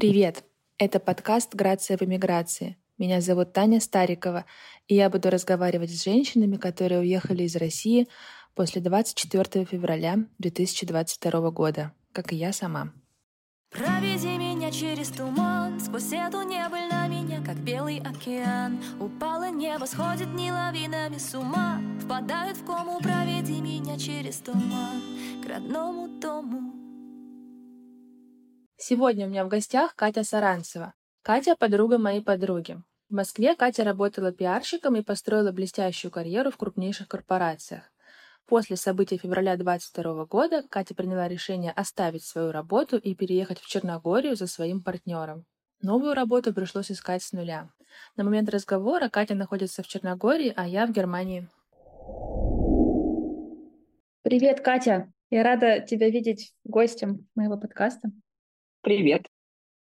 Привет! Это подкаст «Грация в эмиграции». Меня зовут Таня Старикова, и я буду разговаривать с женщинами, которые уехали из России после 24 февраля 2022 года, как и я сама. Проведи меня через туман, сквозь эту небыль на меня, как белый океан. Упало небо, сходит не лавинами с ума, впадают в кому, проведи меня через туман к родному дому. Сегодня у меня в гостях Катя Саранцева. Катя – подруга моей подруги. В Москве Катя работала пиарщиком и построила блестящую карьеру в крупнейших корпорациях. После событий февраля 2022 года Катя приняла решение оставить свою работу и переехать в Черногорию за своим партнером. Новую работу пришлось искать с нуля. На момент разговора Катя находится в Черногории, а я в Германии. Привет, Катя! Я рада тебя видеть гостем моего подкаста. Привет.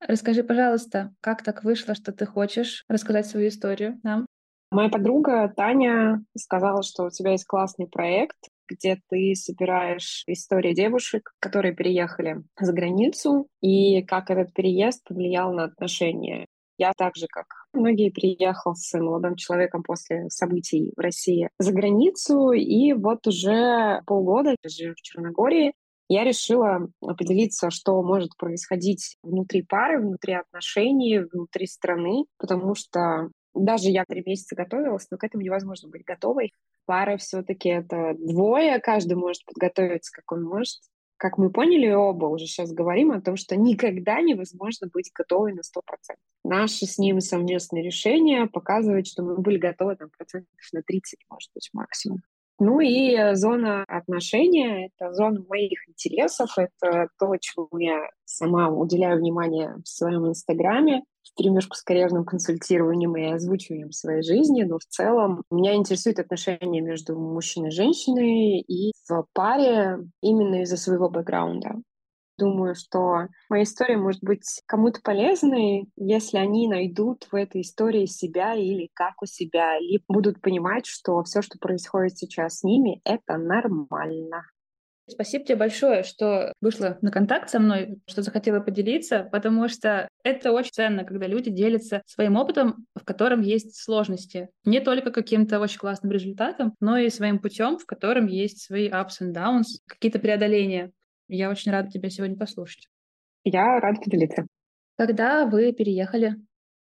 Расскажи, пожалуйста, как так вышло, что ты хочешь рассказать свою историю нам? Моя подруга Таня сказала, что у тебя есть классный проект, где ты собираешь истории девушек, которые переехали за границу, и как этот переезд повлиял на отношения. Я так же, как многие, приехал с молодым человеком после событий в России за границу, и вот уже полгода живу в Черногории, я решила поделиться, что может происходить внутри пары, внутри отношений, внутри страны, потому что даже я три месяца готовилась, но к этому невозможно быть готовой. Пара все-таки это двое, каждый может подготовиться, как он может. Как мы поняли оба, уже сейчас говорим о том, что никогда невозможно быть готовой на 100%. Наше с ним совместное решение показывает, что мы были готовы там, процентов на 30, может быть, максимум. Ну и э, зона отношения — это зона моих интересов, это то, чему я сама уделяю внимание в своем инстаграме, в перемешку с карьерным консультированием и озвучиваением своей жизни, но в целом меня интересуют отношения между мужчиной и женщиной и в паре именно из-за своего бэкграунда. Думаю, что моя история может быть кому-то полезной, если они найдут в этой истории себя или как у себя, или будут понимать, что все, что происходит сейчас с ними, это нормально. Спасибо тебе большое, что вышла на контакт со мной, что захотела поделиться, потому что это очень ценно, когда люди делятся своим опытом, в котором есть сложности. Не только каким-то очень классным результатом, но и своим путем, в котором есть свои ups and downs, какие-то преодоления. Я очень рада тебя сегодня послушать. Я рада поделиться. Когда вы переехали?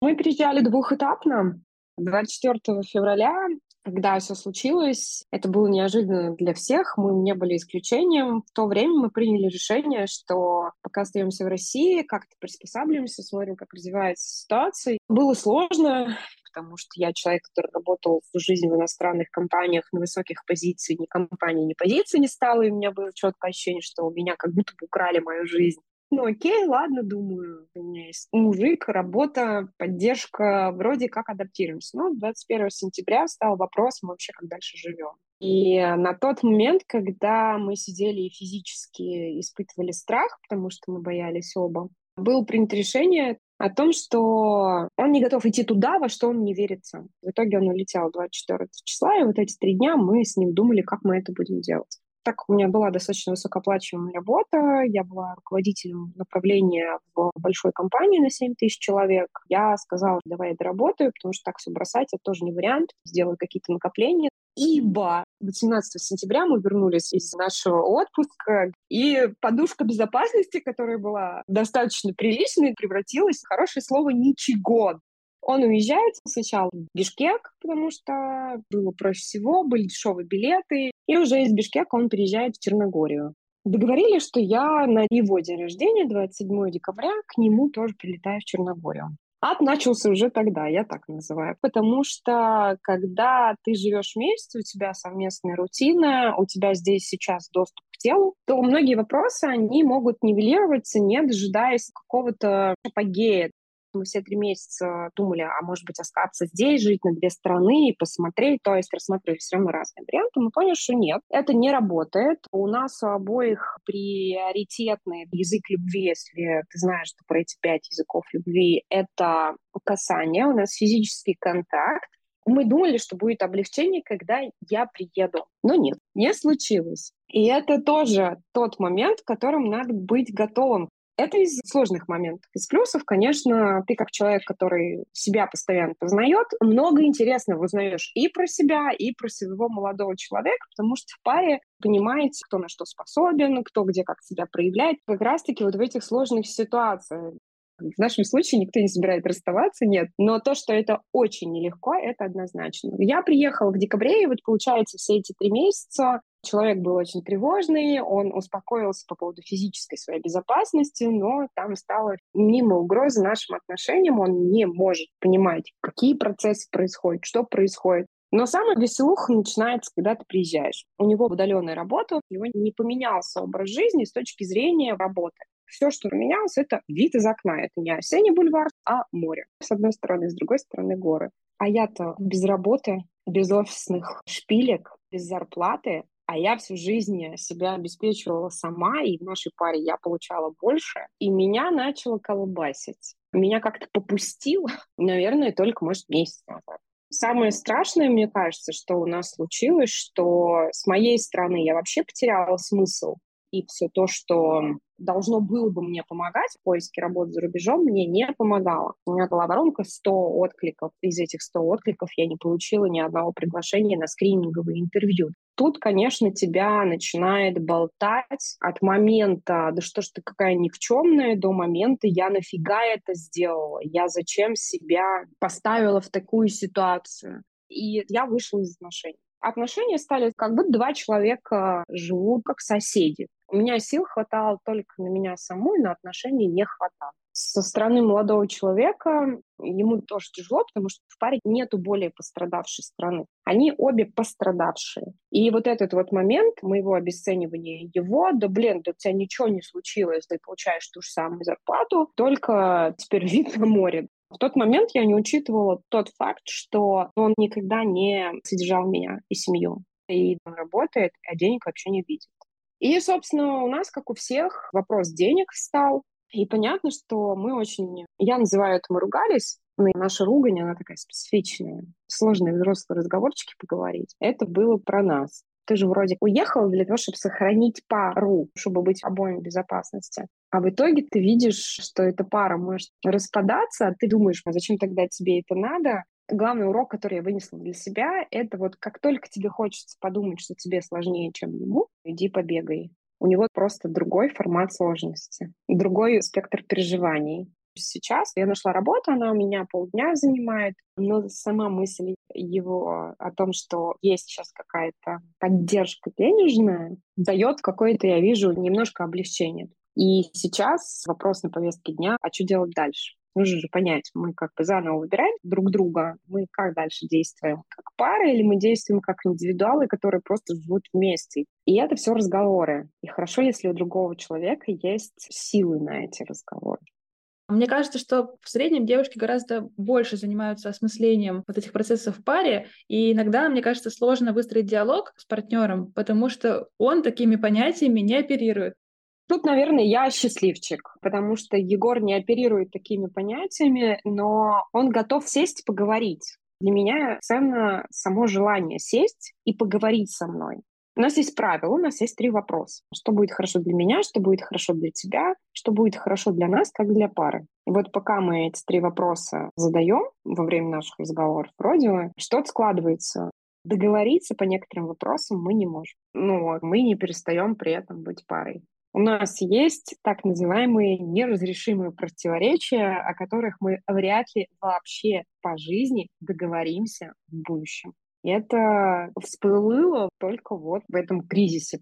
Мы переезжали двухэтапно. 24 февраля, когда все случилось, это было неожиданно для всех, мы не были исключением. В то время мы приняли решение, что пока остаемся в России, как-то приспосабливаемся, смотрим, как развивается ситуация. Было сложно, потому что я человек, который работал всю жизнь в иностранных компаниях на высоких позициях, ни компании, ни позиции не стало, и у меня было четкое ощущение, что у меня как будто бы украли мою жизнь. Ну окей, ладно, думаю, у меня есть мужик, работа, поддержка, вроде как адаптируемся. Но 21 сентября стал вопрос, вообще как дальше живем. И на тот момент, когда мы сидели и физически испытывали страх, потому что мы боялись оба, было принято решение о том, что он не готов идти туда, во что он не верит сам. В итоге он улетел 24 числа, и вот эти три дня мы с ним думали, как мы это будем делать. Так как у меня была достаточно высокооплачиваемая работа, я была руководителем направления в большой компании на 7 тысяч человек, я сказала, давай я доработаю, потому что так все бросать, это тоже не вариант, сделаю какие-то накопления. Ибо 18 сентября мы вернулись из нашего отпуска, и подушка безопасности, которая была достаточно приличной, превратилась в хорошее слово «ничего». Он уезжает сначала в Бишкек, потому что было проще всего, были дешевые билеты, и уже из Бишкека он переезжает в Черногорию. Договорились, что я на его день рождения, 27 декабря, к нему тоже прилетаю в Черногорию. Ад начался уже тогда, я так называю. Потому что когда ты живешь вместе, у тебя совместная рутина, у тебя здесь сейчас доступ к телу, то многие вопросы, они могут нивелироваться, не дожидаясь какого-то апогея. Мы все три месяца думали, а может быть остаться здесь, жить на две страны и посмотреть, то есть рассмотрели все равно разные варианты. Мы поняли, что нет, это не работает. У нас у обоих приоритетный язык любви, если ты знаешь, что про эти пять языков любви, это касание, у нас физический контакт, мы думали, что будет облегчение, когда я приеду. Но нет, не случилось. И это тоже тот момент, к которому надо быть готовым. Это из сложных моментов. Из плюсов, конечно, ты как человек, который себя постоянно познает, много интересного узнаешь и про себя, и про своего молодого человека, потому что в паре понимаете, кто на что способен, кто где как себя проявляет. Как раз-таки вот в этих сложных ситуациях в нашем случае никто не собирает расставаться, нет. Но то, что это очень нелегко, это однозначно. Я приехала в декабре, и вот получается все эти три месяца Человек был очень тревожный, он успокоился по поводу физической своей безопасности, но там стало мимо угрозы нашим отношениям, он не может понимать, какие процессы происходят, что происходит. Но самая веселуха начинается, когда ты приезжаешь. У него удаленная работа, у него не поменялся образ жизни с точки зрения работы. Все, что поменялось, это вид из окна. Это не осенний бульвар, а море. С одной стороны, с другой стороны горы. А я-то без работы, без офисных шпилек, без зарплаты, а я всю жизнь себя обеспечивала сама, и в нашей паре я получала больше, и меня начало колбасить. Меня как-то попустило, наверное, только, может, месяц назад. Самое страшное, мне кажется, что у нас случилось, что с моей стороны я вообще потеряла смысл и все то, что должно было бы мне помогать в поиске работы за рубежом, мне не помогало. У меня была воронка 100 откликов. Из этих 100 откликов я не получила ни одного приглашения на скрининговые интервью. Тут, конечно, тебя начинает болтать от момента, да что ж ты какая никчемная, до момента, я нафига это сделала, я зачем себя поставила в такую ситуацию. И я вышла из отношений отношения стали как будто два человека живут как соседи. У меня сил хватало только на меня саму, и на отношения не хватало. Со стороны молодого человека ему тоже тяжело, потому что в паре нету более пострадавшей стороны. Они обе пострадавшие. И вот этот вот момент моего обесценивания его, да блин, да у тебя ничего не случилось, ты получаешь ту же самую зарплату, только теперь вид на море. В тот момент я не учитывала тот факт, что он никогда не содержал меня и семью. И он работает, а денег вообще не видит. И, собственно, у нас, как у всех, вопрос денег встал. И понятно, что мы очень... Я называю это «мы ругались», но наша ругань, она такая специфичная. Сложные взрослые разговорчики поговорить. Это было про нас. Ты же вроде уехала для того, чтобы сохранить пару, чтобы быть обоим в безопасности. А в итоге ты видишь, что эта пара может распадаться, а ты думаешь, а зачем тогда тебе это надо? Главный урок, который я вынесла для себя, это вот как только тебе хочется подумать, что тебе сложнее, чем ему, иди побегай. У него просто другой формат сложности, другой спектр переживаний. Сейчас я нашла работу, она у меня полдня занимает, но сама мысль его о том, что есть сейчас какая-то поддержка денежная, дает какое-то, я вижу, немножко облегчение. И сейчас вопрос на повестке дня, а что делать дальше? Нужно же понять, мы как бы заново выбираем друг друга, мы как дальше действуем, как пара, или мы действуем как индивидуалы, которые просто живут вместе. И это все разговоры. И хорошо, если у другого человека есть силы на эти разговоры. Мне кажется, что в среднем девушки гораздо больше занимаются осмыслением вот этих процессов в паре, и иногда, мне кажется, сложно выстроить диалог с партнером, потому что он такими понятиями не оперирует. Тут, наверное, я счастливчик, потому что Егор не оперирует такими понятиями, но он готов сесть и поговорить. Для меня ценно само желание сесть и поговорить со мной. У нас есть правило, у нас есть три вопроса. Что будет хорошо для меня, что будет хорошо для тебя, что будет хорошо для нас, как для пары. И вот пока мы эти три вопроса задаем во время наших разговоров, вроде что-то складывается. Договориться по некоторым вопросам мы не можем. Но мы не перестаем при этом быть парой. У нас есть так называемые неразрешимые противоречия, о которых мы вряд ли вообще по жизни договоримся в будущем. Это всплыло только вот в этом кризисе.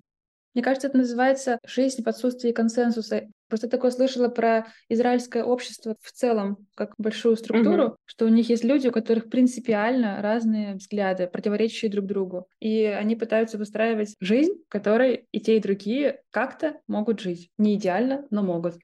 Мне кажется, это называется «жизнь в отсутствии консенсуса». Просто такое слышала про израильское общество в целом, как большую структуру, угу. что у них есть люди, у которых принципиально разные взгляды, противоречащие друг другу. И они пытаются выстраивать жизнь, в которой и те, и другие как-то могут жить. Не идеально, но могут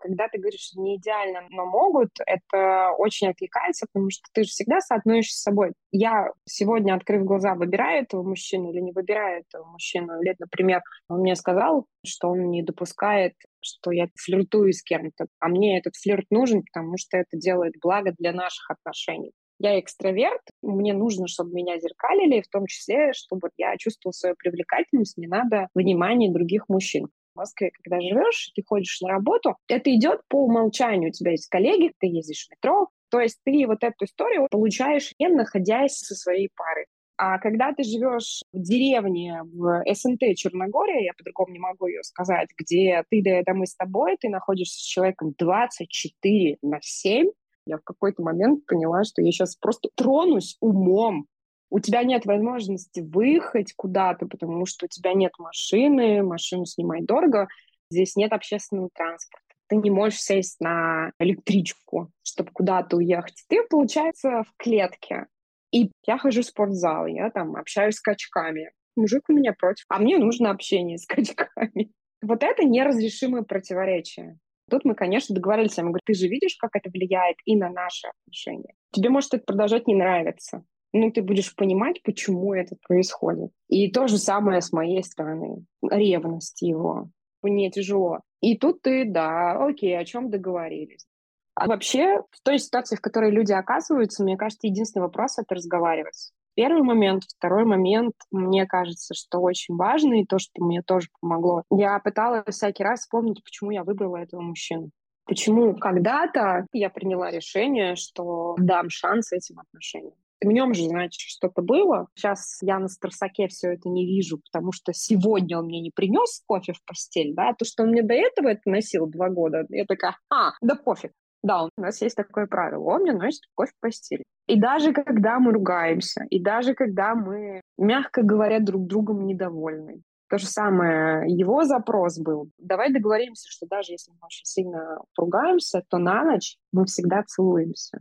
когда ты говоришь, что не идеально, но могут, это очень отвлекается, потому что ты же всегда соотносишь с собой. Я сегодня, открыв глаза, выбираю этого мужчину или не выбираю этого мужчину. Или, например, он мне сказал, что он не допускает, что я флиртую с кем-то, а мне этот флирт нужен, потому что это делает благо для наших отношений. Я экстраверт, мне нужно, чтобы меня зеркалили, в том числе, чтобы я чувствовала свою привлекательность, мне надо внимание других мужчин. Москве, когда живешь, ты ходишь на работу, это идет по умолчанию. У тебя есть коллеги, ты ездишь в метро, то есть ты вот эту историю получаешь, не находясь со своей парой. А когда ты живешь в деревне в СНТ Черногория, я по-другому не могу ее сказать, где ты да это мы с тобой, ты находишься с человеком 24 на 7, я в какой-то момент поняла, что я сейчас просто тронусь умом. У тебя нет возможности выехать куда-то, потому что у тебя нет машины, машину снимать дорого, здесь нет общественного транспорта. Ты не можешь сесть на электричку, чтобы куда-то уехать. Ты, получается, в клетке. И я хожу в спортзал, я там общаюсь с качками. Мужик у меня против, а мне нужно общение с качками. Вот это неразрешимое противоречие. Тут мы, конечно, договорились. Я ему говорю, ты же видишь, как это влияет и на наши отношения. Тебе может это продолжать не нравиться. Но ты будешь понимать, почему это происходит. И то же самое с моей стороны. Ревность его. Мне тяжело. И тут ты, да, окей, о чем договорились. А вообще, в той ситуации, в которой люди оказываются, мне кажется, единственный вопрос — это разговаривать. Первый момент. Второй момент, мне кажется, что очень важно, и то, что мне тоже помогло. Я пыталась всякий раз вспомнить, почему я выбрала этого мужчину. Почему когда-то я приняла решение, что дам шанс этим отношениям. В нем же, значит, что-то было. Сейчас я на Старсаке все это не вижу, потому что сегодня он мне не принес кофе в постель, да, а то, что он мне до этого это носил два года, я такая, а, да пофиг. Да, у нас есть такое правило. Он мне носит кофе в постели. И даже когда мы ругаемся, и даже когда мы, мягко говоря, друг другом недовольны, то же самое, его запрос был. Давай договоримся, что даже если мы очень сильно поругаемся, то на ночь мы всегда целуемся.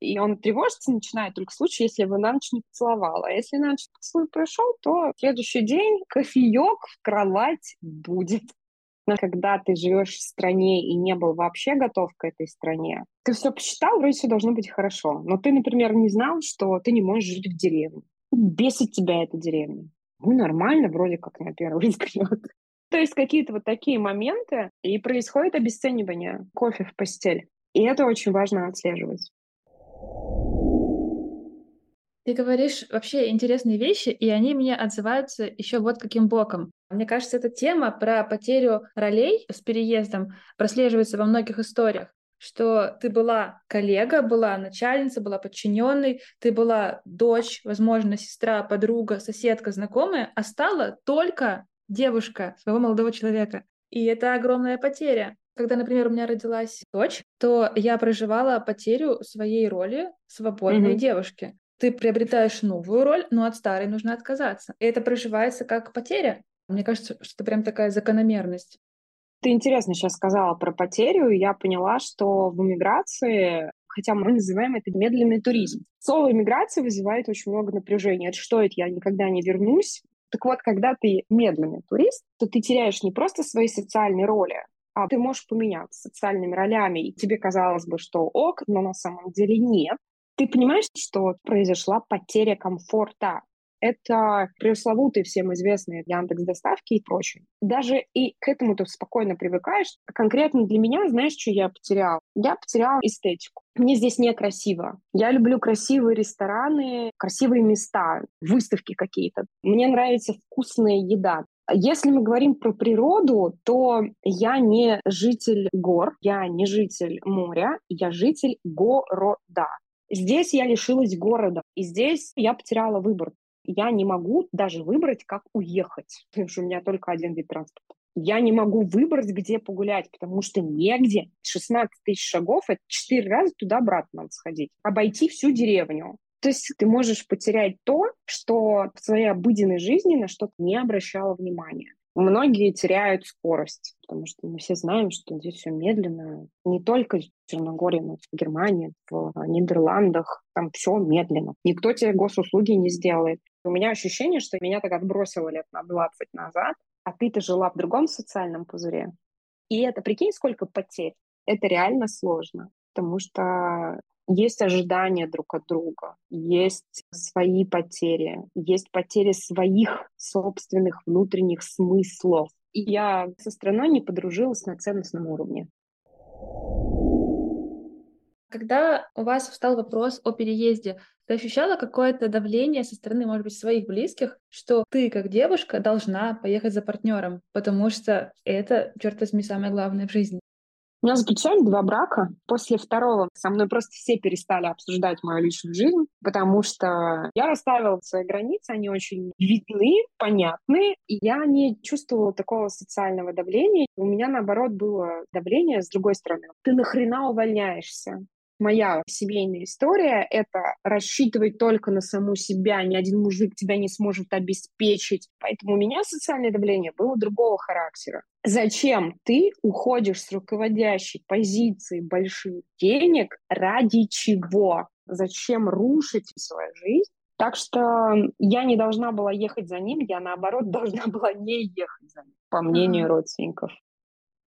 И он тревожиться начинает только в случае, если его на ночь не поцеловал. А если на ночь поцелуй прошел, то следующий день кофеек в кровать будет когда ты живешь в стране и не был вообще готов к этой стране, ты все посчитал, вроде все должно быть хорошо. Но ты, например, не знал, что ты не можешь жить в деревне. Бесит тебя эта деревня. Ну, нормально, вроде как на первый взгляд. То есть какие-то вот такие моменты, и происходит обесценивание кофе в постель. И это очень важно отслеживать. Ты говоришь вообще интересные вещи, и они мне отзываются еще вот каким боком. Мне кажется, эта тема про потерю ролей с переездом прослеживается во многих историях что ты была коллега, была начальница, была подчиненной, ты была дочь, возможно, сестра, подруга, соседка, знакомая, а стала только девушка своего молодого человека. И это огромная потеря. Когда, например, у меня родилась дочь, то я проживала потерю своей роли свободной mm-hmm. девушки ты приобретаешь новую роль, но от старой нужно отказаться. И это проживается как потеря. Мне кажется, что это прям такая закономерность. Ты интересно сейчас сказала про потерю, и я поняла, что в эмиграции, хотя мы называем это медленный туризм, слово эмиграция вызывает очень много напряжения. Это что это, я никогда не вернусь? Так вот, когда ты медленный турист, то ты теряешь не просто свои социальные роли, а ты можешь поменяться социальными ролями, и тебе казалось бы, что ок, но на самом деле нет. Ты понимаешь, что произошла потеря комфорта? Это пресловутые всем известные Яндекс доставки и прочее. Даже и к этому ты спокойно привыкаешь. Конкретно для меня, знаешь, что я потерял? Я потерял эстетику. Мне здесь некрасиво. Я люблю красивые рестораны, красивые места, выставки какие-то. Мне нравится вкусная еда. Если мы говорим про природу, то я не житель гор, я не житель моря, я житель города. Здесь я лишилась города, и здесь я потеряла выбор. Я не могу даже выбрать, как уехать, потому что у меня только один вид транспорта. Я не могу выбрать, где погулять, потому что негде. 16 тысяч шагов — это 4 раза туда-обратно надо сходить. Обойти всю деревню. То есть ты можешь потерять то, что в своей обыденной жизни на что-то не обращала внимания. Многие теряют скорость, потому что мы все знаем, что здесь все медленно. Не только в Черногории, но и в Германии, в Нидерландах. Там все медленно. Никто тебе госуслуги не сделает. У меня ощущение, что меня так отбросило лет на 20 назад, а ты-то жила в другом социальном пузыре. И это, прикинь, сколько потерь. Это реально сложно, потому что есть ожидания друг от друга, есть свои потери, есть потери своих собственных внутренних смыслов. И я со страной не подружилась на ценностном уровне. Когда у вас встал вопрос о переезде, ты ощущала какое-то давление со стороны, может быть, своих близких, что ты, как девушка, должна поехать за партнером, потому что это, черт возьми, самое главное в жизни? У меня заключали два брака. После второго со мной просто все перестали обсуждать мою личную жизнь, потому что я расставила свои границы, они очень видны, понятны, и я не чувствовала такого социального давления. У меня, наоборот, было давление с другой стороны. Ты нахрена увольняешься? Моя семейная история — это рассчитывать только на саму себя. Ни один мужик тебя не сможет обеспечить. Поэтому у меня социальное давление было другого характера. Зачем ты уходишь с руководящей позиции больших денег ради чего? Зачем рушить свою жизнь? Так что я не должна была ехать за ним, я наоборот должна была не ехать за ним, по мнению mm-hmm. родственников.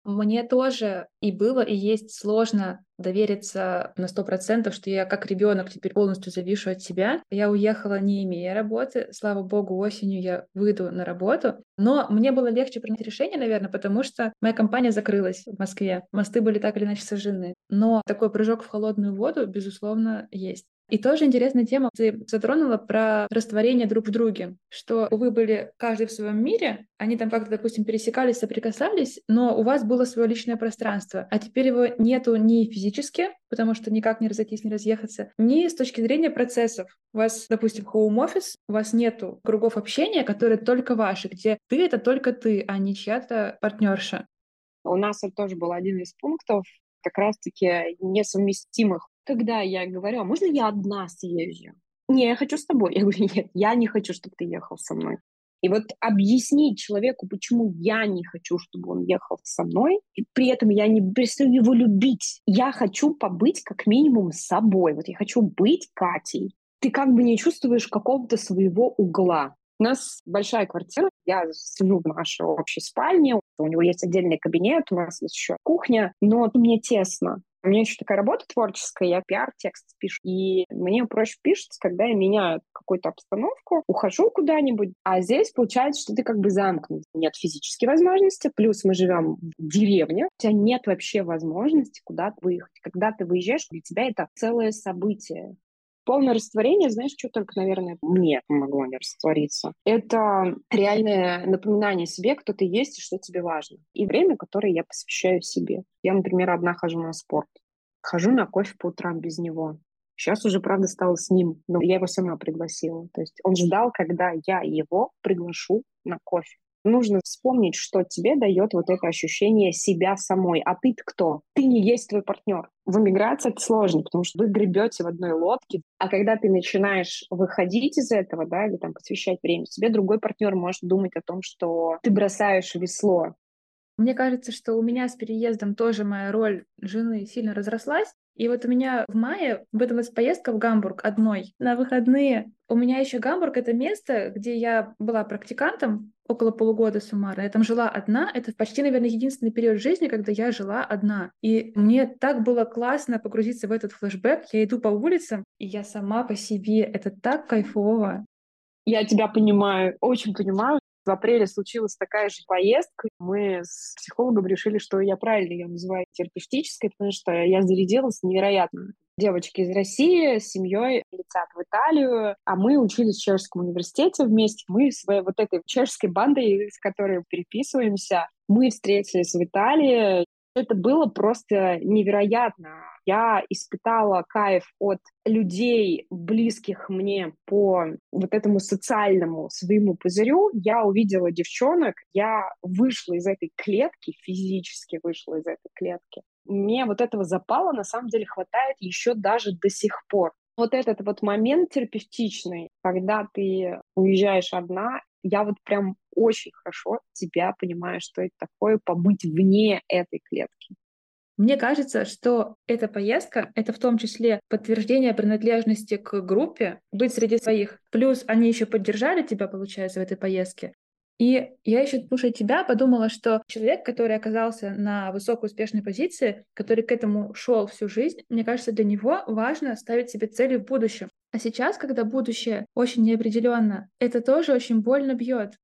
Мне тоже и было, и есть сложно довериться на сто процентов, что я как ребенок теперь полностью завишу от себя. Я уехала не имея работы. Слава богу, осенью я выйду на работу. Но мне было легче принять решение, наверное, потому что моя компания закрылась в Москве. Мосты были так или иначе сожжены. Но такой прыжок в холодную воду, безусловно, есть. И тоже интересная тема, ты затронула про растворение друг в друге, что вы были каждый в своем мире, они там как-то, допустим, пересекались, соприкасались, но у вас было свое личное пространство, а теперь его нету ни физически, потому что никак не разойтись, не разъехаться, ни с точки зрения процессов. У вас, допустим, home-office, у вас нету кругов общения, которые только ваши, где ты — это только ты, а не чья-то партнерша. У нас это тоже был один из пунктов как раз-таки несовместимых когда я говорю, а можно я одна съезжу? Не, я хочу с тобой. Я говорю, нет, я не хочу, чтобы ты ехал со мной. И вот объяснить человеку, почему я не хочу, чтобы он ехал со мной, и при этом я не перестаю его любить. Я хочу побыть как минимум с собой. Вот я хочу быть Катей. Ты как бы не чувствуешь какого-то своего угла. У нас большая квартира, я сижу в нашей общей спальне, у него есть отдельный кабинет, у нас есть еще кухня, но мне тесно. У меня еще такая работа творческая, я пиар-текст пишу. И мне проще пишется, когда я меняю какую-то обстановку, ухожу куда-нибудь. А здесь получается, что ты как бы замкнут. Нет физической возможности, плюс мы живем в деревне. У тебя нет вообще возможности куда-то выехать. Когда ты выезжаешь, для тебя это целое событие полное растворение, знаешь, что только, наверное, мне помогло не раствориться. Это реальное напоминание себе, кто ты есть и что тебе важно. И время, которое я посвящаю себе. Я, например, одна хожу на спорт. Хожу на кофе по утрам без него. Сейчас уже, правда, стала с ним, но я его сама пригласила. То есть он ждал, когда я его приглашу на кофе нужно вспомнить, что тебе дает вот это ощущение себя самой. А ты кто? Ты не есть твой партнер. В эмиграции это сложно, потому что вы гребете в одной лодке, а когда ты начинаешь выходить из этого, да, или там посвящать время, тебе другой партнер может думать о том, что ты бросаешь весло. Мне кажется, что у меня с переездом тоже моя роль жены сильно разрослась, и вот у меня в мае выдалась поездка в Гамбург одной на выходные. У меня еще Гамбург — это место, где я была практикантом около полугода суммарно. Я там жила одна. Это почти, наверное, единственный период жизни, когда я жила одна. И мне так было классно погрузиться в этот флешбэк. Я иду по улицам, и я сама по себе. Это так кайфово. Я тебя понимаю, очень понимаю. В апреле случилась такая же поездка. Мы с психологом решили, что я правильно ее называю терапевтической, потому что я зарядилась невероятно. Девочки из России с семьей летят в Италию, а мы учились в Чешском университете вместе. Мы своей вот этой чешской бандой, с которой переписываемся, мы встретились в Италии. Это было просто невероятно я испытала кайф от людей, близких мне по вот этому социальному своему пузырю. Я увидела девчонок, я вышла из этой клетки, физически вышла из этой клетки. Мне вот этого запала на самом деле хватает еще даже до сих пор. Вот этот вот момент терапевтичный, когда ты уезжаешь одна, я вот прям очень хорошо тебя понимаю, что это такое побыть вне этой клетки. Мне кажется, что эта поездка — это в том числе подтверждение принадлежности к группе, быть среди своих. Плюс они еще поддержали тебя, получается, в этой поездке. И я еще, слушая тебя, подумала, что человек, который оказался на высокой успешной позиции, который к этому шел всю жизнь, мне кажется, для него важно ставить себе цели в будущем. А сейчас, когда будущее очень неопределенно, это тоже очень больно бьет.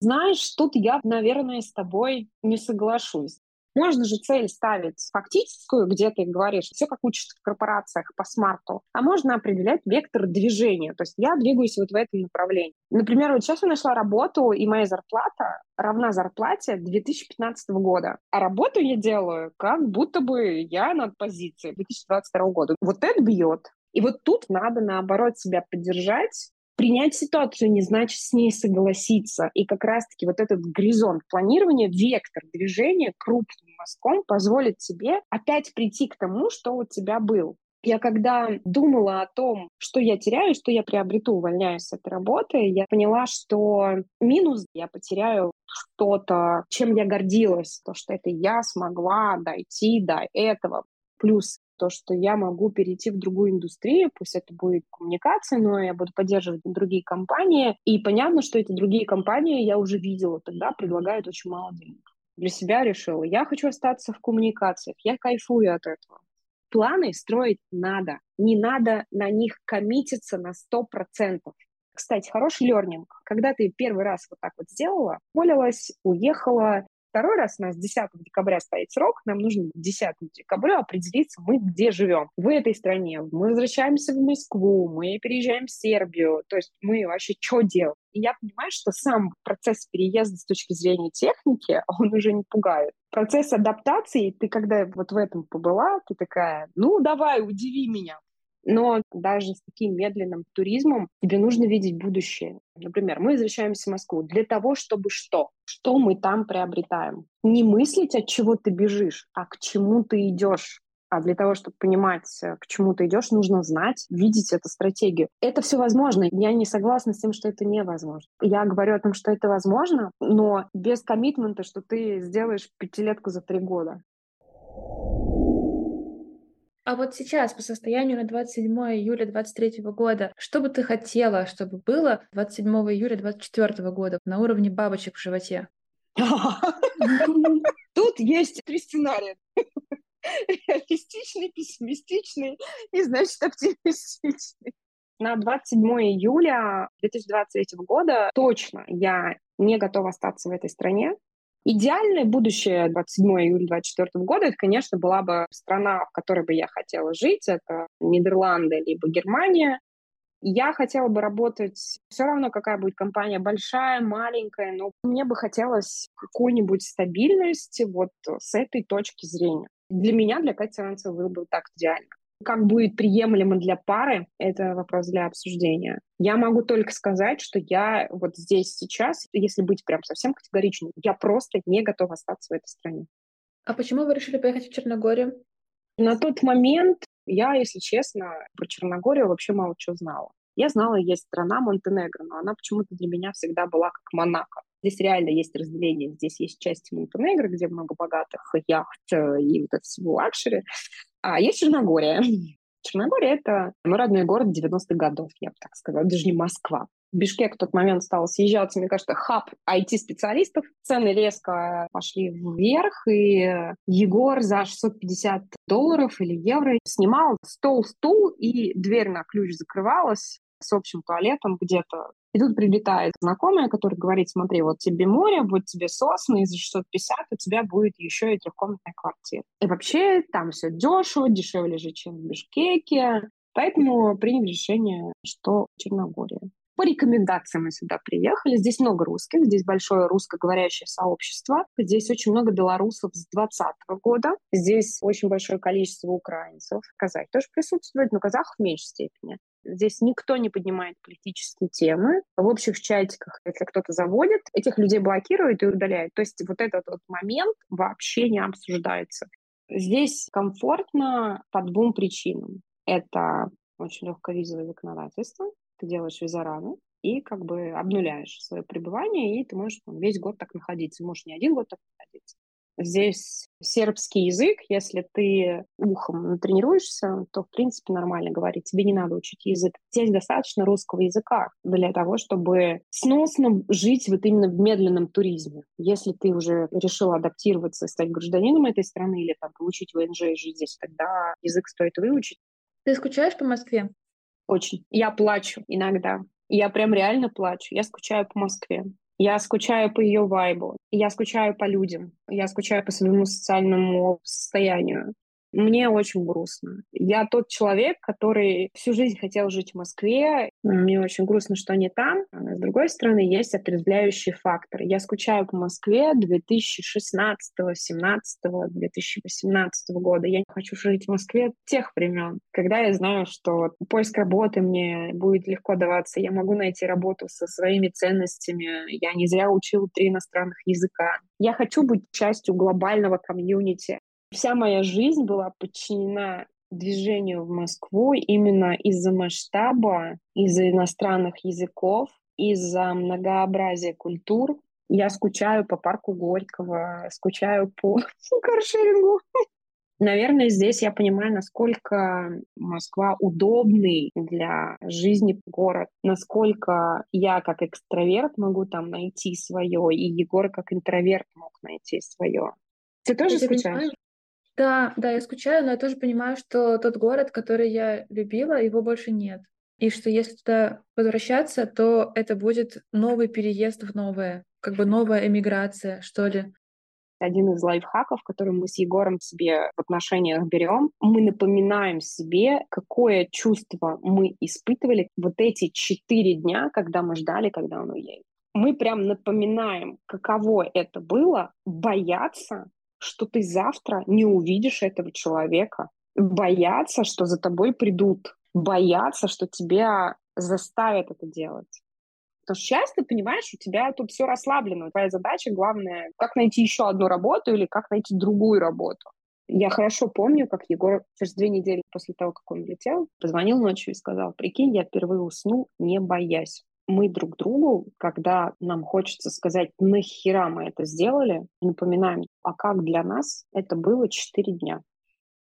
Знаешь, тут я, наверное, с тобой не соглашусь. Можно же цель ставить фактическую, где ты говоришь, все как учатся в корпорациях по смарту, а можно определять вектор движения. То есть я двигаюсь вот в этом направлении. Например, вот сейчас я нашла работу, и моя зарплата равна зарплате 2015 года. А работу я делаю, как будто бы я над позицией 2022 года. Вот это бьет. И вот тут надо, наоборот, себя поддержать, принять ситуацию не значит с ней согласиться. И как раз-таки вот этот горизонт планирования, вектор движения крупным мазком позволит тебе опять прийти к тому, что у тебя был. Я когда думала о том, что я теряю, что я приобрету, увольняюсь с этой работы, я поняла, что минус я потеряю что-то, чем я гордилась, то, что это я смогла дойти до этого. Плюс то, что я могу перейти в другую индустрию, пусть это будет коммуникация, но я буду поддерживать другие компании. И понятно, что эти другие компании я уже видела тогда, предлагают очень мало денег. Для себя решила, я хочу остаться в коммуникациях, я кайфую от этого. Планы строить надо, не надо на них коммититься на 100%. Кстати, хороший лернинг. Когда ты первый раз вот так вот сделала, уволилась, уехала, Второй раз у нас 10 декабря стоит срок, нам нужно к 10 декабря определиться, мы где живем. В этой стране. Мы возвращаемся в Москву, мы переезжаем в Сербию. То есть мы вообще что делаем? И я понимаю, что сам процесс переезда с точки зрения техники, он уже не пугает. Процесс адаптации, ты когда вот в этом побыла, ты такая, ну давай, удиви меня. Но даже с таким медленным туризмом тебе нужно видеть будущее. Например, мы возвращаемся в Москву для того, чтобы что? Что мы там приобретаем? Не мыслить, от чего ты бежишь, а к чему ты идешь. А для того, чтобы понимать, э, к чему ты идешь, нужно знать, видеть эту стратегию. Это все возможно. Я не согласна с тем, что это невозможно. Я говорю о том, что это возможно, но без коммитмента, что ты сделаешь пятилетку за три года. А вот сейчас, по состоянию на 27 июля 2023 года, что бы ты хотела, чтобы было 27 июля 2024 года на уровне бабочек в животе? Тут есть три сценария. Реалистичный, пессимистичный и, значит, оптимистичный. На 27 июля 2023 года точно я не готова остаться в этой стране. Идеальное будущее 27 июля 2024 года, это, конечно, была бы страна, в которой бы я хотела жить, это Нидерланды либо Германия. Я хотела бы работать, все равно какая будет компания, большая, маленькая, но мне бы хотелось какую-нибудь стабильность вот с этой точки зрения. Для меня, для Кати Саранцева, было бы так идеально. Как будет приемлемо для пары, это вопрос для обсуждения. Я могу только сказать, что я вот здесь сейчас, если быть прям совсем категоричным, я просто не готова остаться в этой стране. А почему вы решили поехать в Черногорию? На тот момент я, если честно, про Черногорию вообще мало чего знала. Я знала, есть страна Монтенегро, но она почему-то для меня всегда была как Монако. Здесь реально есть разделение. Здесь есть часть Монтенегро, где много богатых яхт э, и вот это всего luxury. А есть Черногория. Черногория — это мой родной город 90-х годов, я бы так сказала, даже не Москва. Бишкек в тот момент стал съезжаться, мне кажется, хаб IT-специалистов. Цены резко пошли вверх, и Егор за 650 долларов или евро снимал стол-стул, и дверь на ключ закрывалась с общим туалетом где-то и тут прилетает знакомая, которая говорит, смотри, вот тебе море, вот тебе сосны, и за 650 у тебя будет еще и трехкомнатная квартира. И вообще там все дешево, дешевле же, чем в Бишкеке. Поэтому приняли решение, что Черногория. По рекомендациям мы сюда приехали. Здесь много русских, здесь большое русскоговорящее сообщество. Здесь очень много белорусов с 2020 года. Здесь очень большое количество украинцев. Казахи тоже присутствуют, но казахов в меньшей степени. Здесь никто не поднимает политические темы. В общих чатиках, если кто-то заводит, этих людей блокируют и удаляют. То есть вот этот вот момент вообще не обсуждается. Здесь комфортно по двум причинам. Это очень легкое визовое законодательство. Ты делаешь виза рано и как бы обнуляешь свое пребывание, и ты можешь там, весь год так находиться. Можешь не один год так находиться. Здесь сербский язык, если ты ухом тренируешься, то, в принципе, нормально говорить. Тебе не надо учить язык. Здесь достаточно русского языка для того, чтобы сносно жить вот именно в медленном туризме. Если ты уже решил адаптироваться и стать гражданином этой страны или там получить ВНЖ и жить здесь, тогда язык стоит выучить. Ты скучаешь по Москве? Очень. Я плачу иногда. Я прям реально плачу. Я скучаю по Москве. Я скучаю по ее вайбу, я скучаю по людям, я скучаю по своему социальному состоянию. Мне очень грустно. Я тот человек, который всю жизнь хотел жить в Москве. Мне очень грустно, что не там. А с другой стороны, есть отрезвляющий фактор. Я скучаю по Москве 2016, 2017, 2018 года. Я хочу жить в Москве тех времен, когда я знаю, что поиск работы мне будет легко даваться. Я могу найти работу со своими ценностями. Я не зря учил три иностранных языка. Я хочу быть частью глобального комьюнити. Вся моя жизнь была подчинена движению в Москву именно из-за масштаба, из-за иностранных языков, из-за многообразия культур. Я скучаю по парку Горького, скучаю по каршерингу. Наверное, здесь я понимаю, насколько Москва удобный для жизни город, насколько я как экстраверт могу там найти свое, и Егор как интроверт мог найти свое. Ты тоже я скучаешь? Да, да, я скучаю, но я тоже понимаю, что тот город, который я любила, его больше нет. И что если туда возвращаться, то это будет новый переезд в новое, как бы новая эмиграция, что ли. Один из лайфхаков, который мы с Егором себе в отношениях берем, мы напоминаем себе, какое чувство мы испытывали вот эти четыре дня, когда мы ждали, когда он уедет. Мы прям напоминаем, каково это было бояться что ты завтра не увидишь этого человека, бояться, что за тобой придут, бояться, что тебя заставят это делать. Потому что часто, понимаешь, у тебя тут все расслаблено. Твоя задача главная, как найти еще одну работу или как найти другую работу. Я хорошо помню, как Егор через две недели после того, как он летел, позвонил ночью и сказал, прикинь, я впервые уснул, не боясь мы друг другу, когда нам хочется сказать, нахера мы это сделали, напоминаем, а как для нас это было 4 дня.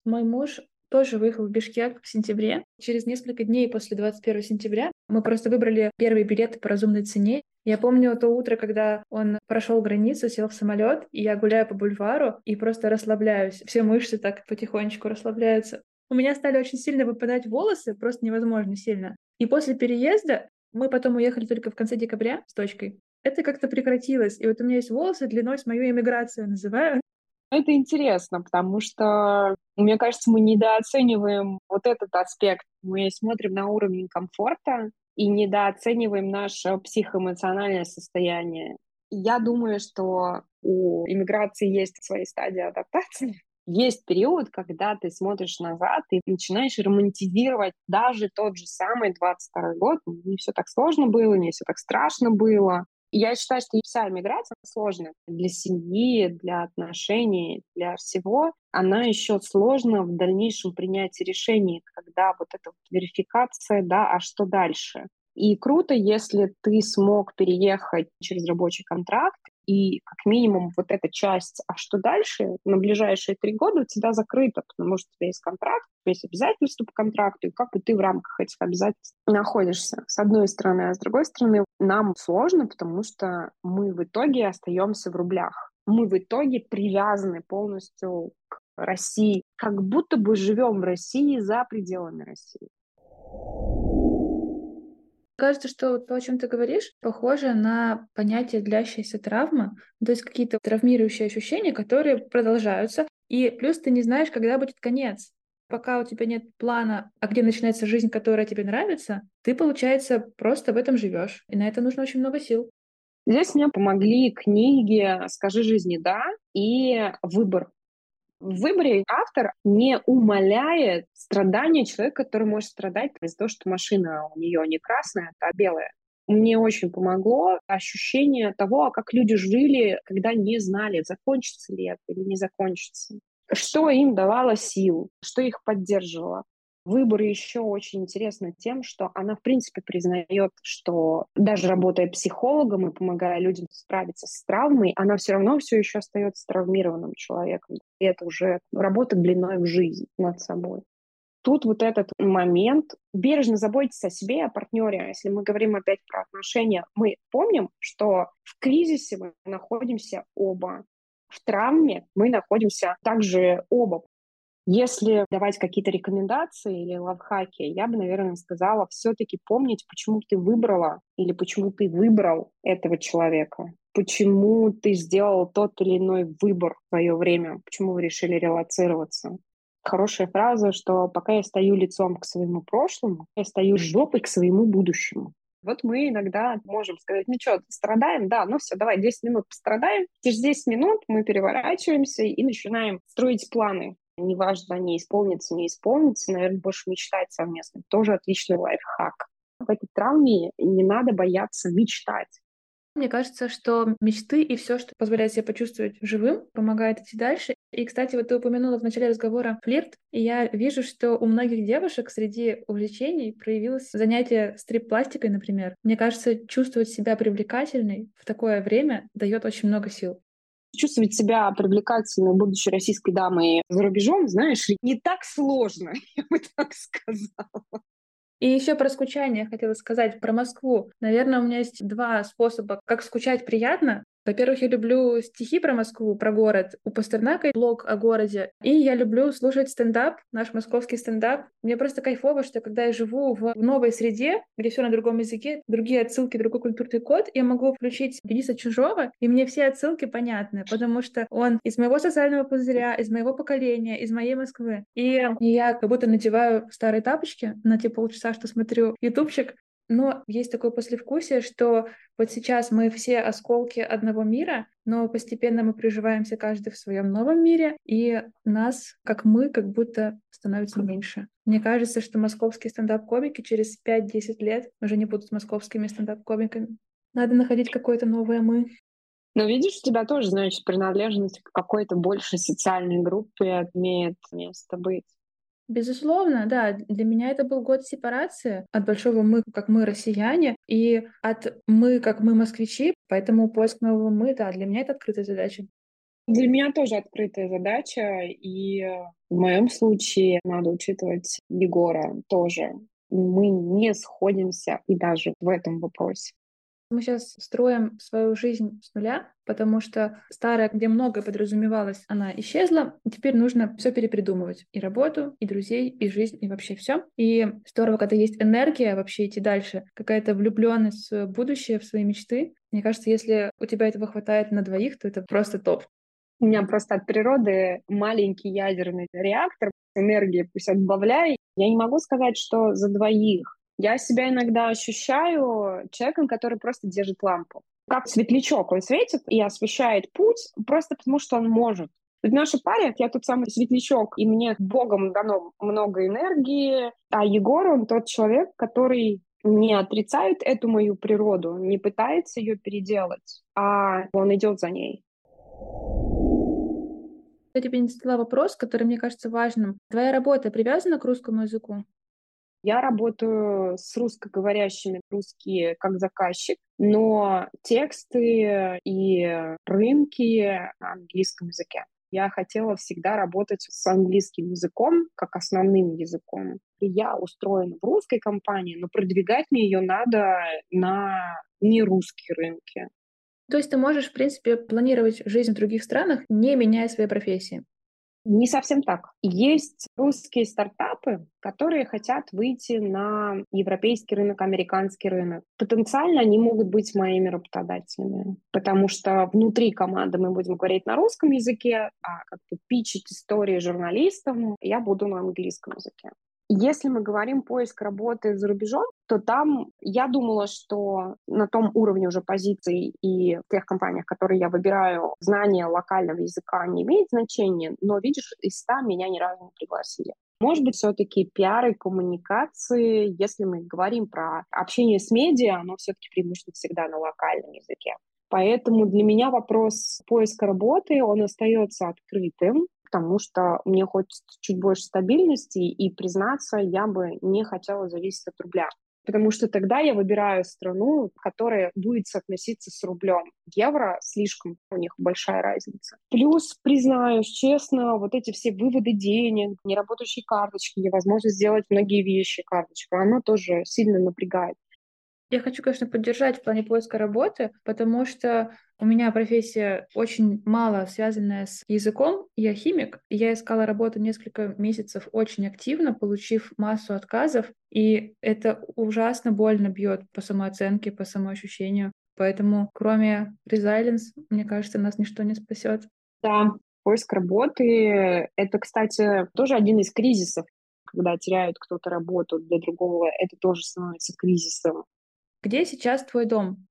Мой муж тоже выехал в Бишкек в сентябре. Через несколько дней после 21 сентября мы просто выбрали первые билеты по разумной цене. Я помню то утро, когда он прошел границу, сел в самолет, и я гуляю по бульвару и просто расслабляюсь. Все мышцы так потихонечку расслабляются. У меня стали очень сильно выпадать волосы, просто невозможно сильно. И после переезда мы потом уехали только в конце декабря с дочкой. Это как-то прекратилось. И вот у меня есть волосы длиной с мою эмиграцию, называю. Это интересно, потому что, мне кажется, мы недооцениваем вот этот аспект. Мы смотрим на уровень комфорта и недооцениваем наше психоэмоциональное состояние. Я думаю, что у иммиграции есть свои стадии адаптации, есть период, когда ты смотришь назад и начинаешь романтизировать даже тот же самый 22 год. Не все так сложно было, не все так страшно было. Я считаю, что вся иммиграция сложная для семьи, для отношений, для всего. Она еще сложна в дальнейшем принятии решений, когда вот эта вот верификация, да, а что дальше? И круто, если ты смог переехать через рабочий контракт, и как минимум вот эта часть, а что дальше, на ближайшие три года у тебя закрыта, потому что у тебя есть контракт, у тебя есть обязательства по контракту, и как бы ты в рамках этих обязательств находишься, с одной стороны. А с другой стороны, нам сложно, потому что мы в итоге остаемся в рублях. Мы в итоге привязаны полностью к России, как будто бы живем в России за пределами России. Кажется, что то, о чем ты говоришь, похоже на понятие длящаяся травма, то есть какие-то травмирующие ощущения, которые продолжаются, и плюс ты не знаешь, когда будет конец. Пока у тебя нет плана, а где начинается жизнь, которая тебе нравится, ты, получается, просто в этом живешь. И на это нужно очень много сил. Здесь мне помогли книги «Скажи жизни да» и «Выбор» В выборе автор не умаляет страдания человека, который может страдать из-за того, что машина у нее не красная, а белая. Мне очень помогло ощущение того, а как люди жили, когда не знали, закончится ли это или не закончится. Что им давало сил, что их поддерживало. Выбор еще очень интересно тем, что она, в принципе, признает, что даже работая психологом и помогая людям справиться с травмой, она все равно все еще остается травмированным человеком. И это уже работа длиной в жизнь над собой. Тут вот этот момент, бережно заботиться о себе и о партнере. Если мы говорим опять про отношения, мы помним, что в кризисе мы находимся оба. В травме мы находимся также оба. Если давать какие-то рекомендации или лавхаки, я бы, наверное, сказала все-таки помнить, почему ты выбрала или почему ты выбрал этого человека, почему ты сделал тот или иной выбор в свое время, почему вы решили релацироваться. Хорошая фраза, что пока я стою лицом к своему прошлому, я стою жопой к своему будущему. Вот мы иногда можем сказать, ну что, страдаем? Да, ну все, давай 10 минут пострадаем. Через 10 минут мы переворачиваемся и начинаем строить планы. Неважно, они исполнятся, не исполнятся, наверное, больше мечтать совместно. Тоже отличный лайфхак. В этой травме не надо бояться мечтать. Мне кажется, что мечты и все, что позволяет себе почувствовать живым, помогает идти дальше. И, кстати, вот ты упомянула в начале разговора флирт, и я вижу, что у многих девушек среди увлечений проявилось занятие стрип-пластикой, например. Мне кажется, чувствовать себя привлекательной в такое время дает очень много сил. Чувствовать себя привлекательной, будучи российской дамой за рубежом, знаешь, не так сложно, я бы так сказала. И еще про скучание хотела сказать, про Москву. Наверное, у меня есть два способа, как скучать приятно. Во-первых, я люблю стихи про Москву, про город. У Пастернака блог о городе. И я люблю слушать стендап, наш московский стендап. Мне просто кайфово, что когда я живу в новой среде, где все на другом языке, другие отсылки, другой культурный код, я могу включить Дениса Чужого, и мне все отсылки понятны, потому что он из моего социального пузыря, из моего поколения, из моей Москвы. И я как будто надеваю старые тапочки на те полчаса, что смотрю ютубчик, но есть такое послевкусие, что вот сейчас мы все осколки одного мира, но постепенно мы приживаемся каждый в своем новом мире, и нас, как мы, как будто становится меньше. Мне кажется, что московские стендап-комики через 5-10 лет уже не будут московскими стендап-комиками. Надо находить какое-то новое «мы». Но видишь, у тебя тоже, значит, принадлежность к какой-то большей социальной группе имеет место быть. Безусловно, да. Для меня это был год сепарации от большого «мы», как мы россияне, и от «мы», как мы москвичи. Поэтому поиск нового «мы», да, для меня это открытая задача. Для меня тоже открытая задача, и в моем случае надо учитывать Егора тоже. Мы не сходимся и даже в этом вопросе. Мы сейчас строим свою жизнь с нуля, потому что старая, где многое подразумевалось, она исчезла. Теперь нужно все перепридумывать. И работу, и друзей, и жизнь, и вообще все. И здорово, когда есть энергия вообще идти дальше, какая-то влюбленность в будущее, в свои мечты. Мне кажется, если у тебя этого хватает на двоих, то это просто топ. У меня просто от природы маленький ядерный реактор, энергии пусть отбавляй. Я не могу сказать, что за двоих. Я себя иногда ощущаю человеком, который просто держит лампу. Как светлячок, он светит и освещает путь просто потому, что он может. В нашей паре я тот самый светлячок, и мне Богом дано много энергии, а Егор, он тот человек, который не отрицает эту мою природу, не пытается ее переделать, а он идет за ней. Я тебе не задала вопрос, который мне кажется важным. Твоя работа привязана к русскому языку? Я работаю с русскоговорящими русские как заказчик, но тексты и рынки на английском языке. Я хотела всегда работать с английским языком как основным языком. Я устроена в русской компании, но продвигать мне ее надо на нерусские рынки. То есть ты можешь, в принципе, планировать жизнь в других странах, не меняя своей профессии? Не совсем так. Есть русские стартапы, которые хотят выйти на европейский рынок, американский рынок. Потенциально они могут быть моими работодателями, потому что внутри команды мы будем говорить на русском языке, а как бы пичить истории журналистам я буду на английском языке. Если мы говорим поиск работы за рубежом, то там я думала, что на том уровне уже позиций и в тех компаниях, которые я выбираю, знание локального языка не имеет значения, но, видишь, из 100 меня ни разу не пригласили. Может быть, все-таки пиар и коммуникации, если мы говорим про общение с медиа, оно все-таки преимущественно всегда на локальном языке. Поэтому для меня вопрос поиска работы, он остается открытым потому что мне хочется чуть больше стабильности, и, признаться, я бы не хотела зависеть от рубля. Потому что тогда я выбираю страну, которая будет соотноситься с рублем. Евро слишком, у них большая разница. Плюс, признаюсь честно, вот эти все выводы денег, неработающие карточки, невозможно сделать многие вещи карточкой, оно тоже сильно напрягает. Я хочу, конечно, поддержать в плане поиска работы, потому что У меня профессия очень мало связанная с языком. Я химик. Я искала работу несколько месяцев очень активно, получив массу отказов. И это ужасно больно бьет по самооценке, по самоощущению. Поэтому, кроме resilience, мне кажется, нас ничто не спасет. Да, поиск работы — это, кстати, тоже один из кризисов. Когда теряют кто-то работу для другого, это тоже становится кризисом. Где сейчас твой дом?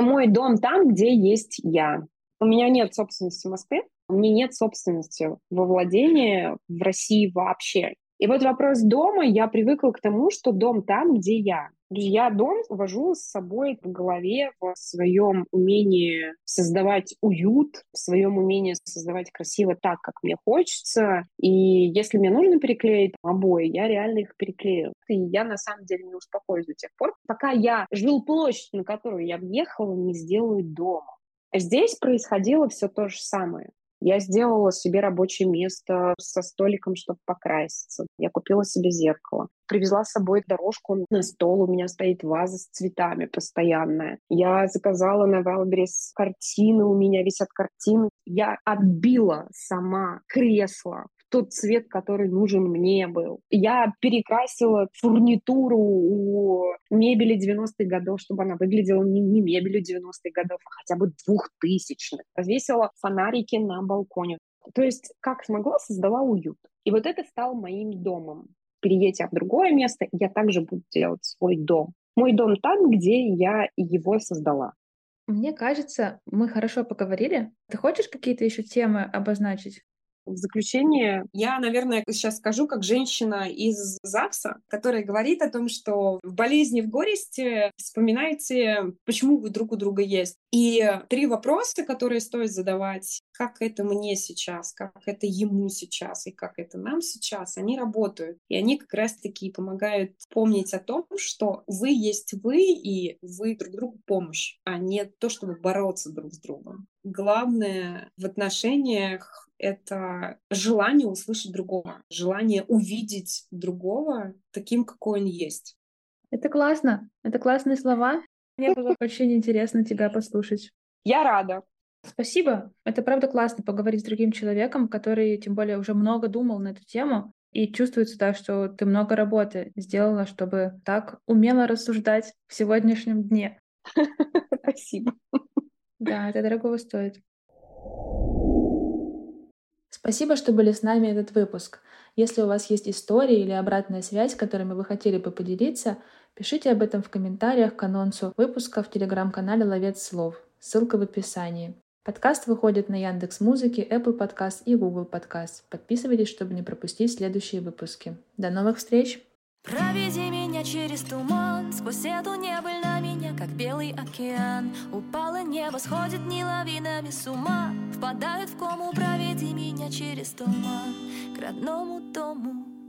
Мой дом там, где есть я. У меня нет собственности в Москве, у меня нет собственности во владении в России вообще. И вот вопрос дома, я привыкла к тому, что дом там, где я. Я дом вожу с собой в голове, в своем умении создавать уют, в своем умении создавать красиво так, как мне хочется. И если мне нужно переклеить обои, я реально их переклею. И я на самом деле не успокоюсь до тех пор, пока я жилплощадь, на которую я въехала, не сделаю дома. Здесь происходило все то же самое. Я сделала себе рабочее место со столиком, чтобы покраситься. Я купила себе зеркало. Привезла с собой дорожку на стол. У меня стоит ваза с цветами постоянная. Я заказала на Wildberries картины. У меня висят картины. Я обила сама кресло тот цвет, который нужен мне был. Я перекрасила фурнитуру у мебели 90-х годов, чтобы она выглядела не, не мебелью 90-х годов, а хотя бы 2000-х. Развесила фонарики на балконе. То есть, как смогла, создала уют. И вот это стало моим домом. Переедь в другое место, я также буду делать свой дом. Мой дом там, где я его создала. Мне кажется, мы хорошо поговорили. Ты хочешь какие-то еще темы обозначить? В заключение я, наверное, сейчас скажу как женщина из ЗАГСа, которая говорит о том, что в болезни, в горести вспоминайте, почему вы друг у друга есть. И три вопроса, которые стоит задавать, как это мне сейчас, как это ему сейчас и как это нам сейчас, они работают. И они как раз-таки помогают помнить о том, что вы есть вы, и вы друг другу помощь, а не то, чтобы бороться друг с другом. Главное в отношениях это желание услышать другого, желание увидеть другого таким, какой он есть. Это классно. Это классные слова. Мне было очень интересно тебя послушать. Я рада. Спасибо. Это правда классно поговорить с другим человеком, который, тем более, уже много думал на эту тему. И чувствуется, да, что ты много работы сделала, чтобы так умело рассуждать в сегодняшнем дне. Спасибо. Да, это дорого стоит. Спасибо, что были с нами этот выпуск. Если у вас есть истории или обратная связь, которыми вы хотели бы поделиться, пишите об этом в комментариях к анонсу выпуска в телеграм-канале «Ловец слов». Ссылка в описании. Подкаст выходит на Яндекс Музыке, Apple Podcast и Google Podcast. Подписывайтесь, чтобы не пропустить следующие выпуски. До новых встреч! Проведи меня через туман Сквозь эту небыль на меня, как белый океан. Упало небо, сходит не лавинами с ума. Впадают в кому, проведи меня через туман. К родному дому